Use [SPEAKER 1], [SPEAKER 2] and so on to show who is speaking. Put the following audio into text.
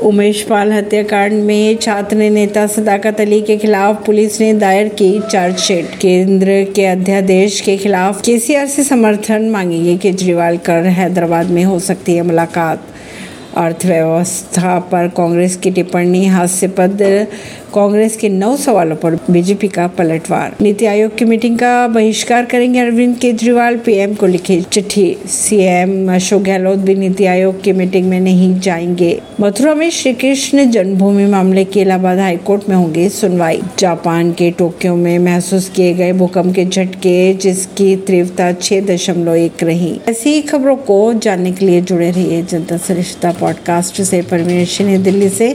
[SPEAKER 1] उमेश पाल हत्याकांड में छात्र नेता सदाकत अली के खिलाफ पुलिस ने दायर की चार्जशीट। केंद्र के अध्यादेश के खिलाफ केसीआर से समर्थन मांगेंगे। केजरीवाल कर हैदराबाद में हो सकती है मुलाकात। अर्थव्यवस्था पर कांग्रेस की टिप्पणी हास्यपद कांग्रेस के नौ सवालों पर बीजेपी का पलटवार। नीति आयोग की मीटिंग का बहिष्कार करेंगे अरविंद केजरीवाल। पीएम को लिखी चिट्ठी। सीएम अशोक गहलोत भी नीति आयोग की मीटिंग में नहीं जाएँगे। मथुरा में श्री कृष्ण जन्मभूमि मामले के इलाहाबाद हाईकोर्ट में होंगे सुनवाई। जापान के टोक्यो में महसूस किए गए भूकंप के झटके, जिसकी तीव्रता छह दशमलव एक रही। ऐसी खबरों को जानने के लिए जुड़े रहिए जनता सरिश्ता पॉडकास्ट से। परवीन दिल्ली से।